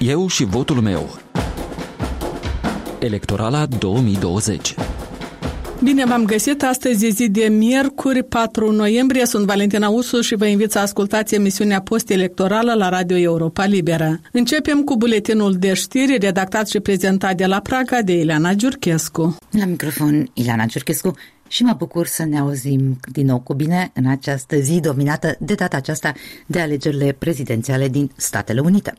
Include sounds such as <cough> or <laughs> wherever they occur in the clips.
Eu și votul meu. Electorala 2020 Bine v-am găsit! Astăzi e zi de miercuri, 4 noiembrie. Sunt Valentina Usu și vă invit să ascultați emisiunea post-electorală la Radio Europa Liberă. Începem cu buletinul de știri redactat și prezentat de la Praga de Ileana Giurchescu. La microfon Ileana Giurchescu și mă bucur să ne auzim din nou cu bine în această zi dominată de data aceasta de alegerile prezidențiale din Statele Unite.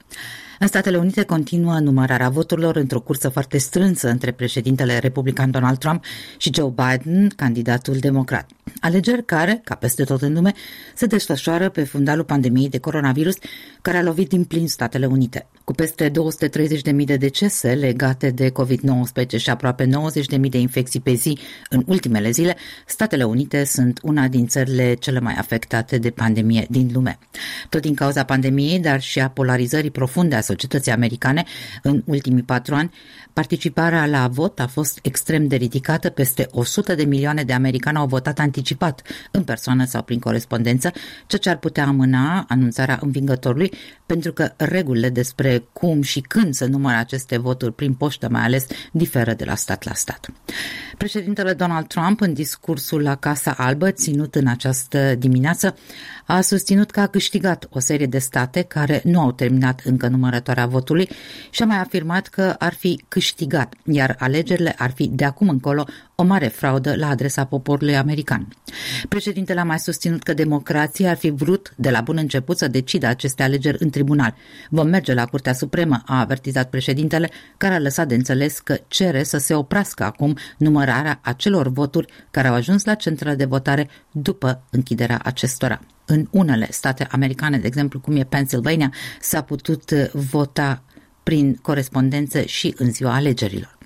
În Statele Unite continuă numărarea voturilor într-o cursă foarte strânsă între președintele republican Donald Trump și Joe Biden, candidatul democrat. Alegeri care, ca peste tot în lume, se desfășoară pe fundalul pandemiei de coronavirus care a lovit din plin Statele Unite. Cu peste 230.000 de decese legate de COVID-19 și aproape 90.000 de infecții pe zi în ultimele zile, Statele Unite sunt una din țările cele mai afectate de pandemie din lume. Tot din cauza pandemiei, dar și a polarizării profunde a societății americane în ultimii patru ani, participarea la vot a fost extrem de ridicată. Peste 100 de milioane de americani au votat anticipat, în persoană sau prin corespondență, ceea ce ar putea amâna anunțarea învingătorului, pentru că regulile despre cum și când să numără aceste voturi prin poștă, mai ales, diferă de la stat la stat. Președintele Donald Trump, în discursul la Casa Albă, ținut în această dimineață, a susținut că a câștigat o serie de state care nu au terminat încă numărătoarea votului și a mai afirmat că ar fi câștigat, iar alegerile ar fi de acum încolo o mare fraudă la adresa poporului american. Președintele a mai susținut că democrația ar fi vrut de la bun început să decidă aceste alegeri în tribunal. Vom merge la Curtea Supremă, a avertizat președintele, care a lăsat de înțeles că cere să se oprească acum numărarea acelor voturi care au ajuns la centrele de votare după închiderea acestora în unele state americane, de exemplu cum e Pennsylvania, s-a putut vota prin corespondență și în ziua alegerilor.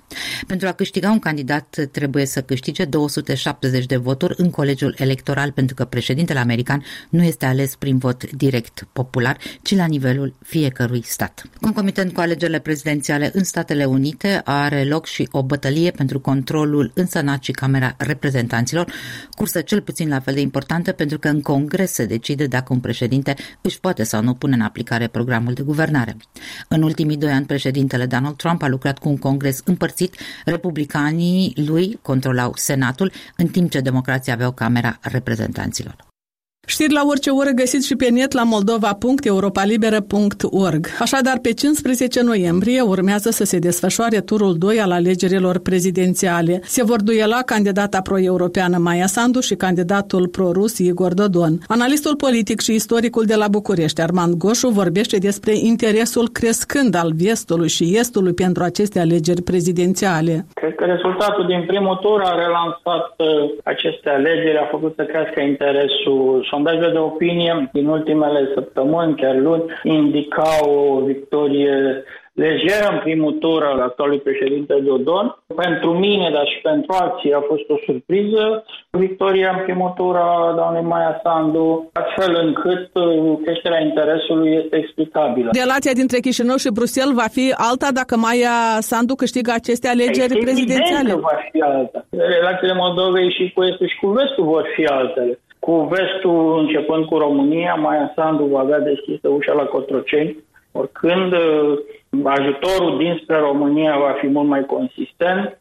Pentru a câștiga un candidat trebuie să câștige 270 de voturi în colegiul electoral pentru că președintele american nu este ales prin vot direct popular, ci la nivelul fiecărui stat. Concomitent cu alegerile prezidențiale în Statele Unite are loc și o bătălie pentru controlul în Senat și Camera Reprezentanților, cursă cel puțin la fel de importantă pentru că în Congres se decide dacă un președinte își poate sau nu pune în aplicare programul de guvernare. În ultimii doi ani, președintele Donald Trump a lucrat cu un congres împărțit împărțit, republicanii lui controlau Senatul, în timp ce democrații aveau Camera Reprezentanților. Știri la orice oră găsiți și pe net la moldova.europalibera.org. Așadar, pe 15 noiembrie urmează să se desfășoare turul 2 al alegerilor prezidențiale. Se vor duela candidata pro-europeană Maia Sandu și candidatul pro-rus Igor Dodon. Analistul politic și istoricul de la București, Armand Goșu, vorbește despre interesul crescând al vestului și estului pentru aceste alegeri prezidențiale. Cred că rezultatul din primul tur a relansat uh, aceste alegeri, a făcut să crească interesul sondajele de opinie din ultimele săptămâni, chiar luni, indicau o victorie lejeră în primul tur al actualului președinte Dodon. Pentru mine, dar și pentru alții, a fost o surpriză victoria în primul tur a doamnei Maia Sandu, astfel încât uh, creșterea interesului este explicabilă. Relația dintre Chișinău și Bruxelles va fi alta dacă Maia Sandu câștigă aceste alegeri este prezidențiale? Evident că va fi alta. Relațiile Moldovei și cu Estul și cu Vestul vor fi altele. Cu vestul, începând cu România, Maia Sandu va avea deschisă ușa la Cotroceni, oricând uh, ajutorul dinspre România va fi mult mai consistent.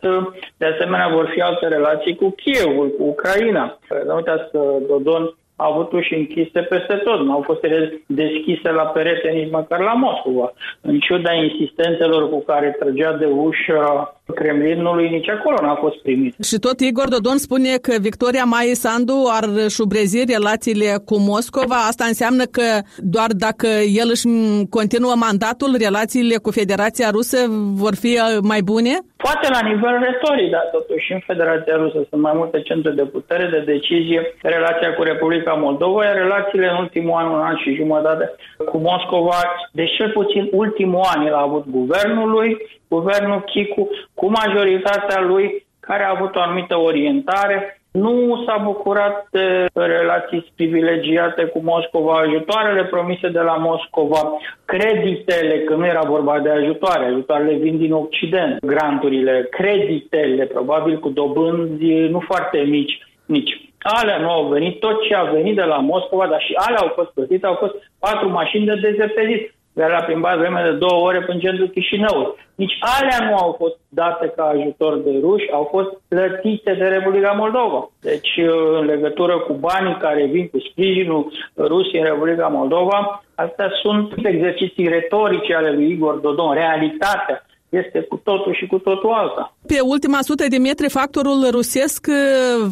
De asemenea, vor fi alte relații cu Kievul, cu Ucraina. Nu uitați că Dodon a avut uși închise peste tot, nu au fost deschise la perete nici măcar la Moscova. În ciuda insistențelor cu care trăgea de ușă Kremlinului, nici acolo n-a fost primit. Și tot Igor Dodon spune că victoria Mai Sandu ar șubrezi relațiile cu Moscova. Asta înseamnă că doar dacă el își continuă mandatul, relațiile cu Federația Rusă vor fi uh, mai bune? Poate la nivel retoric, dar totuși în Federația Rusă sunt mai multe centre de putere, de decizie, relația cu Republica Moldova, iar relațiile în ultimul an, un an și jumătate cu Moscova, de cel puțin ultimul an el a avut guvernul lui, guvernul Chicu, cu majoritatea lui care a avut o anumită orientare, nu s-a bucurat de relații privilegiate cu Moscova, ajutoarele promise de la Moscova, creditele, că nu era vorba de ajutoare, ajutoarele vin din Occident, granturile, creditele, probabil cu dobânzi nu foarte mici, nici. Alea nu au venit, tot ce a venit de la Moscova, dar și alea au fost plătite, au fost patru mașini de dezertezit care l-a plimbat vreme de două ore până centrul Chișinău. Nici alea nu au fost date ca ajutor de ruși, au fost plătite de Republica Moldova. Deci, în legătură cu banii care vin cu sprijinul Rusiei în Republica Moldova, astea sunt exerciții retorice ale lui Igor Dodon, realitatea este cu totul și cu totul alta. Pe ultima sută de metri, factorul rusesc uh,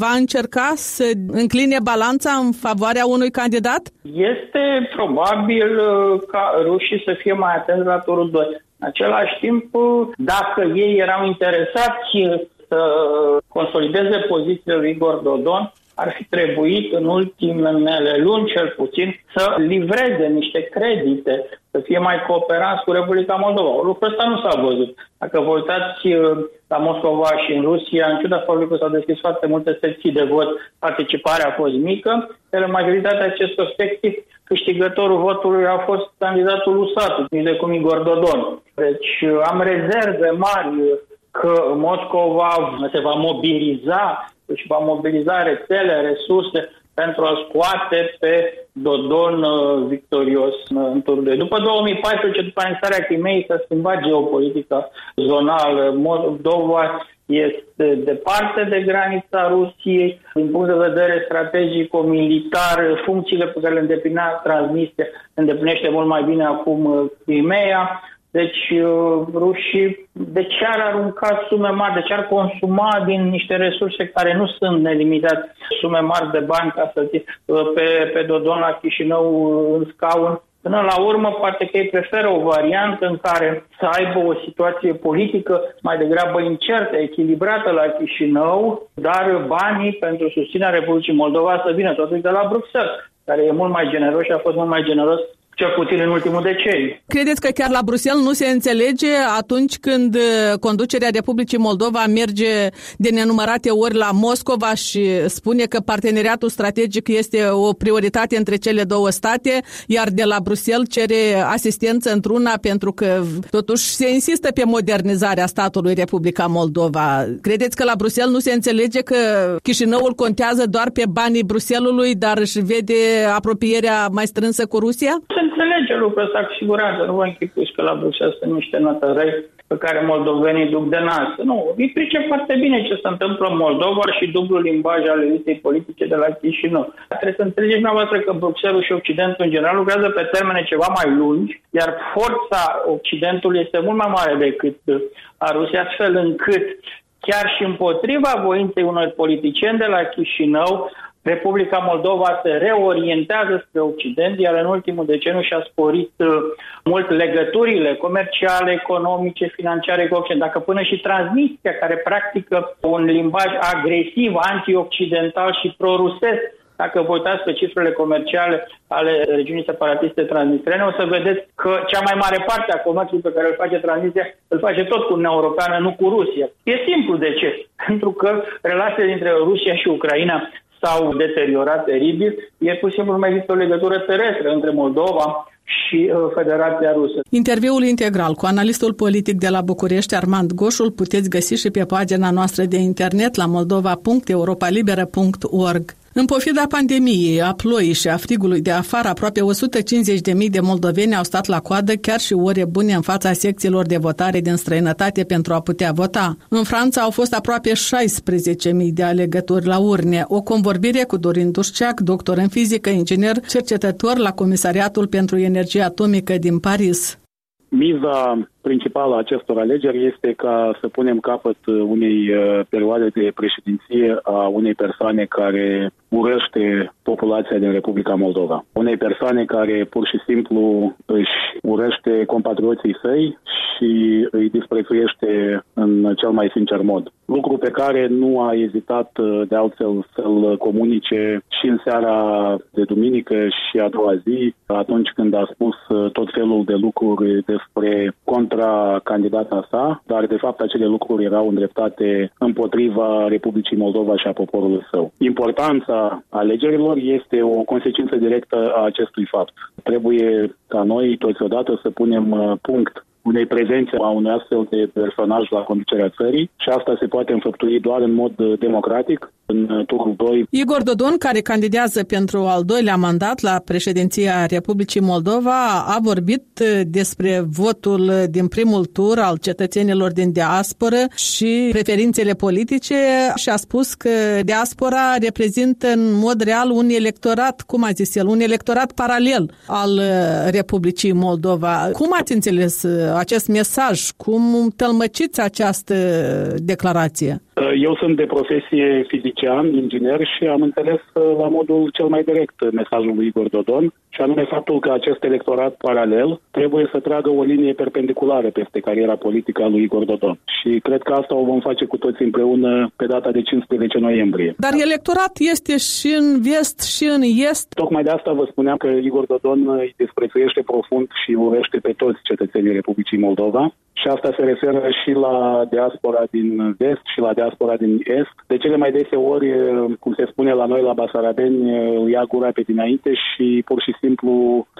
va încerca să încline balanța în favoarea unui candidat? Este probabil uh, ca rușii să fie mai atenți la turul 2. În același timp, uh, dacă ei erau interesați să consolideze pozițiile lui Igor Dodon, ar fi trebuit în ultimele luni, cel puțin, să livreze niște credite, să fie mai cooperați cu Republica Moldova. Lucrul ăsta nu s-a văzut. Dacă vă uitați uh, la Moscova și în Rusia, în ciuda faptului că s-au deschis foarte multe secții de vot, participarea a fost mică, iar în majoritatea acestor secții, câștigătorul votului a fost candidatul USAT, de cum Igor Dodon. Deci uh, am rezerve mari că Moscova se va mobiliza își va mobiliza rețele, resurse pentru a scoate pe Dodon uh, victorios în turul 2. După 2014, după anexarea Crimei, s-a schimbat geopolitica zonală. Moldova este departe de granița Rusiei, din punct de vedere strategico-militar, funcțiile pe care le îndeplinea Transnistria îndeplinește mult mai bine acum uh, Crimea. Deci uh, rușii de ce ar arunca sume mari, de ce ar consuma din niște resurse care nu sunt nelimitate, sume mari de bani ca să ții uh, pe, pe Dodon la Chișinău uh, în scaun. Până la urmă, poate că ei preferă o variantă în care să aibă o situație politică mai degrabă incertă, echilibrată la Chișinău, dar banii pentru susținerea Republicii Moldova să vină totuși de la Bruxelles, care e mult mai generos și a fost mult mai generos cel puțin în ultimul deceniu. Credeți că chiar la Bruxelles nu se înțelege atunci când uh, conducerea Republicii Moldova merge de nenumărate ori la Moscova și spune că parteneriatul strategic este o prioritate între cele două state, iar de la Bruxelles cere asistență într-una pentru că totuși se insistă pe modernizarea statului Republica Moldova. Credeți că la Bruxelles nu se înțelege că Chișinăul contează doar pe banii Bruselului, dar își vede apropierea mai strânsă cu Rusia? Se înțelege lucrul ăsta cu siguranță. Nu vă închipuiți că la Bruxelles sunt niște notărăi pe care moldovenii duc de nas. Nu, îi pricep foarte bine ce se întâmplă în Moldova și dublul limbaj al elitei politice de la Chișinău. Trebuie să înțelegeți dumneavoastră că Bruxelles și Occidentul în general lucrează pe termene ceva mai lungi, iar forța Occidentului este mult mai mare decât a Rusiei, astfel încât chiar și împotriva voinței unor politicieni de la Chișinău, Republica Moldova se reorientează spre Occident, iar în ultimul deceniu și-a sporit uh, mult legăturile comerciale, economice, financiare cu Occident. Dacă până și Transnistria, care practică un limbaj agresiv, anti-occidental și prorusesc, dacă vă uitați pe cifrele comerciale ale regiunii separatiste transnistrene, o să vedeți că cea mai mare parte a comerțului pe care îl face Transnistria îl face tot cu Uniunea Europeană, nu cu Rusia. E simplu de ce. <laughs> Pentru că relațiile dintre Rusia și Ucraina s-au deteriorat teribil, e pur și simplu nu mai există o legătură terestră între Moldova și uh, Federația Rusă. Interviul integral cu analistul politic de la București, Armand Goșul, puteți găsi și pe pagina noastră de internet la moldova.europalibera.org. În pofida pandemiei, a ploii și a frigului de afară, aproape 150.000 de moldoveni au stat la coadă chiar și ore bune în fața secțiilor de votare din străinătate pentru a putea vota. În Franța au fost aproape 16.000 de alegători la urne. O convorbire cu Dorin Dușceac, doctor în fizică, inginer, cercetător la Comisariatul pentru Energie Atomică din Paris. Miza principală a acestor alegeri este ca să punem capăt unei uh, perioade de președinție a unei persoane care urăște populația din Republica Moldova. Unei persoane care pur și simplu își urăște compatrioții săi și îi disprețuiește în cel mai sincer mod. Lucru pe care nu a ezitat uh, de altfel să-l comunice și în seara de duminică și a doua zi, atunci când a spus uh, tot felul de lucruri despre contra candidata sa, dar de fapt acele lucruri erau îndreptate împotriva Republicii Moldova și a poporului său. Importanța alegerilor este o consecință directă a acestui fapt. Trebuie ca noi toți odată să punem uh, punct unei prezențe a unui astfel de personaj la conducerea țării și asta se poate înfăptui doar în mod democratic în turul 2. Igor Dodon, care candidează pentru al doilea mandat la președinția Republicii Moldova, a vorbit despre votul din primul tur al cetățenilor din diasporă și preferințele politice și a spus că diaspora reprezintă în mod real un electorat, cum a zis el, un electorat paralel al Republicii Moldova. Cum ați înțeles acest mesaj? Cum tălmăciți această declarație? Eu sunt de profesie fizician, inginer și am înțeles uh, la modul cel mai direct mesajul lui Igor Dodon și anume faptul că acest electorat paralel trebuie să tragă o linie perpendiculară peste cariera politică a lui Igor Dodon. Și cred că asta o vom face cu toți împreună pe data de 15 noiembrie. Dar electorat este și în vest și în est? Tocmai de asta vă spuneam că Igor Dodon îi desprețuiește profund și urește pe toți cetățenii Republicii Moldova și asta se referă și la diaspora din vest și la diaspora din est. De cele mai dese ori, cum se spune la noi la Basarabeni, ia gura pe dinainte și pur și simplu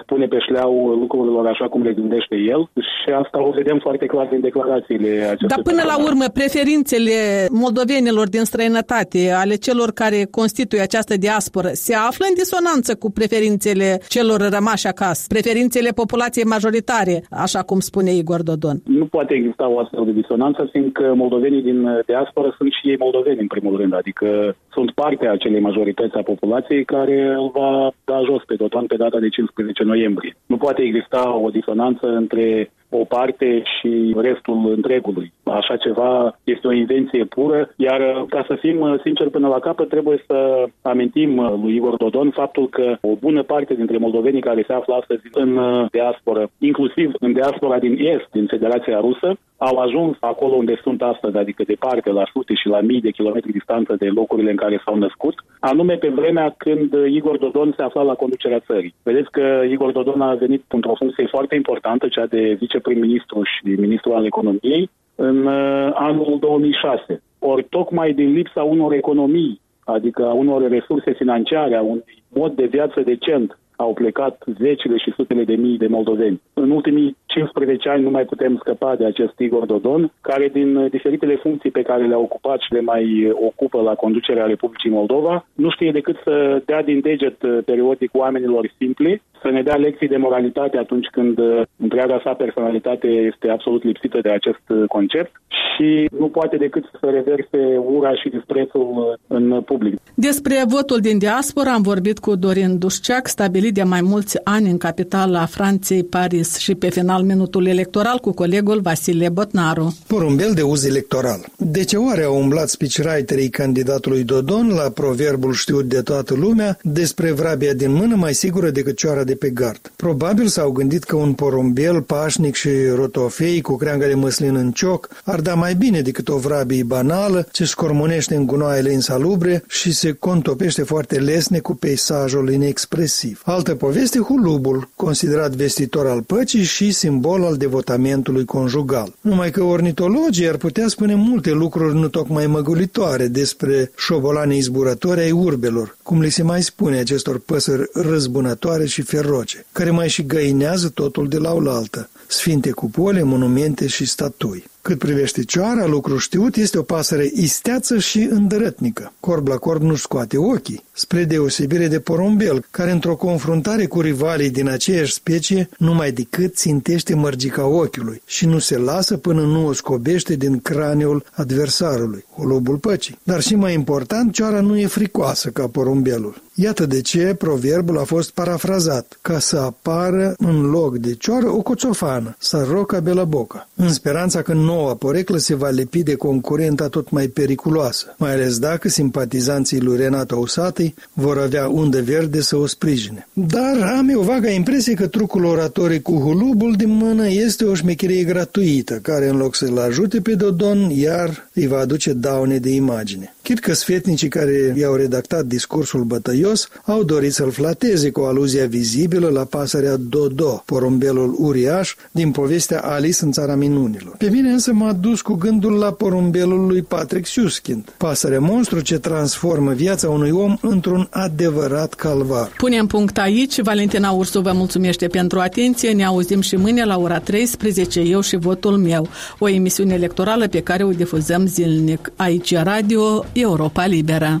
pune pe șleau lucrurilor așa cum le gândește el și asta o vedem foarte clar din declarațiile acestea. Dar până la urmă, preferințele moldovenilor din străinătate, ale celor care constituie această diasporă, se află în disonanță cu preferințele celor rămași acasă, preferințele populației majoritare, așa cum spune Igor Dodon. Nu poate exista o astfel de disonanță, fiindcă moldovenii din diaspora sunt și ei moldoveni, în primul rând, adică sunt parte a acelei majorități a populației care îl va da jos pe Dodon pe data de 15 noiembrie. Nu poate exista o disonanță între o parte și restul întregului. Așa ceva este o invenție pură, iar ca să fim sinceri până la capăt, trebuie să amintim lui Igor Dodon faptul că o bună parte dintre moldovenii care se află astăzi în diasporă, inclusiv în diaspora din Est, din Federația Rusă, au ajuns acolo unde sunt astăzi, adică departe, la sute și la mii de kilometri distanță de locurile în care s-au născut, anume pe vremea când Igor Dodon se afla la conducerea țării. Vedeți că Igor Dodon a venit într-o funcție foarte importantă, cea de viceprim-ministru și ministru al economiei, în uh, anul 2006. Ori tocmai din lipsa unor economii, adică a unor resurse financiare, a unui mod de viață decent, au plecat zecile și sutele de mii de moldoveni. În ultimii 15 ani nu mai putem scăpa de acest Igor Dodon, care din diferitele funcții pe care le-a ocupat și le mai ocupă la conducerea Republicii Moldova, nu știe decât să dea din deget periodic oamenilor simpli, să ne dea lecții de moralitate atunci când întreaga sa personalitate este absolut lipsită de acest concept și nu poate decât să reverse ura și disprețul în public. Despre votul din diaspora am vorbit cu Dorin Dușceac, stabilit de mai mulți ani în capitala Franței, Paris și pe final minutul electoral cu colegul Vasile Botnaru. Porumbel de uz electoral. De ce oare au umblat speechwriterii candidatului Dodon la proverbul știut de toată lumea despre vrabia din mână mai sigură decât cioara de pe gard? Probabil s-au gândit că un porumbel pașnic și rotofei cu creangă de măslin în cioc ar da mai bine decât o vrabie banală ce scormonește în gunoaiele insalubre și se contopește foarte lesne cu peisajul inexpresiv. Altă poveste, hulubul, considerat vestitor al păcii și simbol al devotamentului conjugal. Numai că ornitologii ar putea spune multe lucruri nu tocmai măgulitoare despre șobolanii zburători ai urbelor, cum li se mai spune acestor păsări răzbunătoare și feroce, care mai și găinează totul de la oaltă, sfinte cupole, monumente și statui. Cât privește cioara, lucru știut, este o pasăre isteață și îndărătnică. Corb la corb nu scoate ochii, spre deosebire de porumbel, care într-o confruntare cu rivalii din aceeași specie numai decât țintește mărgica ochiului și nu se lasă până nu o scobește din craniul adversarului, holobul păcii. Dar și mai important, cioara nu e fricoasă ca porumbelul. Iată de ce proverbul a fost parafrazat, ca să apară în loc de cioară o coțofană, roca bela boca, în speranța că noua poreclă se va lipi de concurenta tot mai periculoasă, mai ales dacă simpatizanții lui Renato Usatei vor avea undă verde să o sprijine. Dar am eu vaga impresie că trucul oratorii cu hulubul din mână este o șmecherie gratuită, care în loc să-l ajute pe Dodon, iar îi va aduce daune de imagine. Chit că sfetnicii care i-au redactat discursul bătăios au dorit să-l flateze cu aluzia vizibilă la pasărea Dodo, porumbelul uriaș din povestea Alice în țara minunilor. Pe mine însă m-a dus cu gândul la porumbelul lui Patrick Suskind, pasărea monstru ce transformă viața unui om într-un adevărat calvar. Punem punct aici. Valentina Ursu vă mulțumește pentru atenție. Ne auzim și mâine la ora 13, eu și votul meu. O emisiune electorală pe care o difuzăm zilnic. Aici Radio Europa Liberă.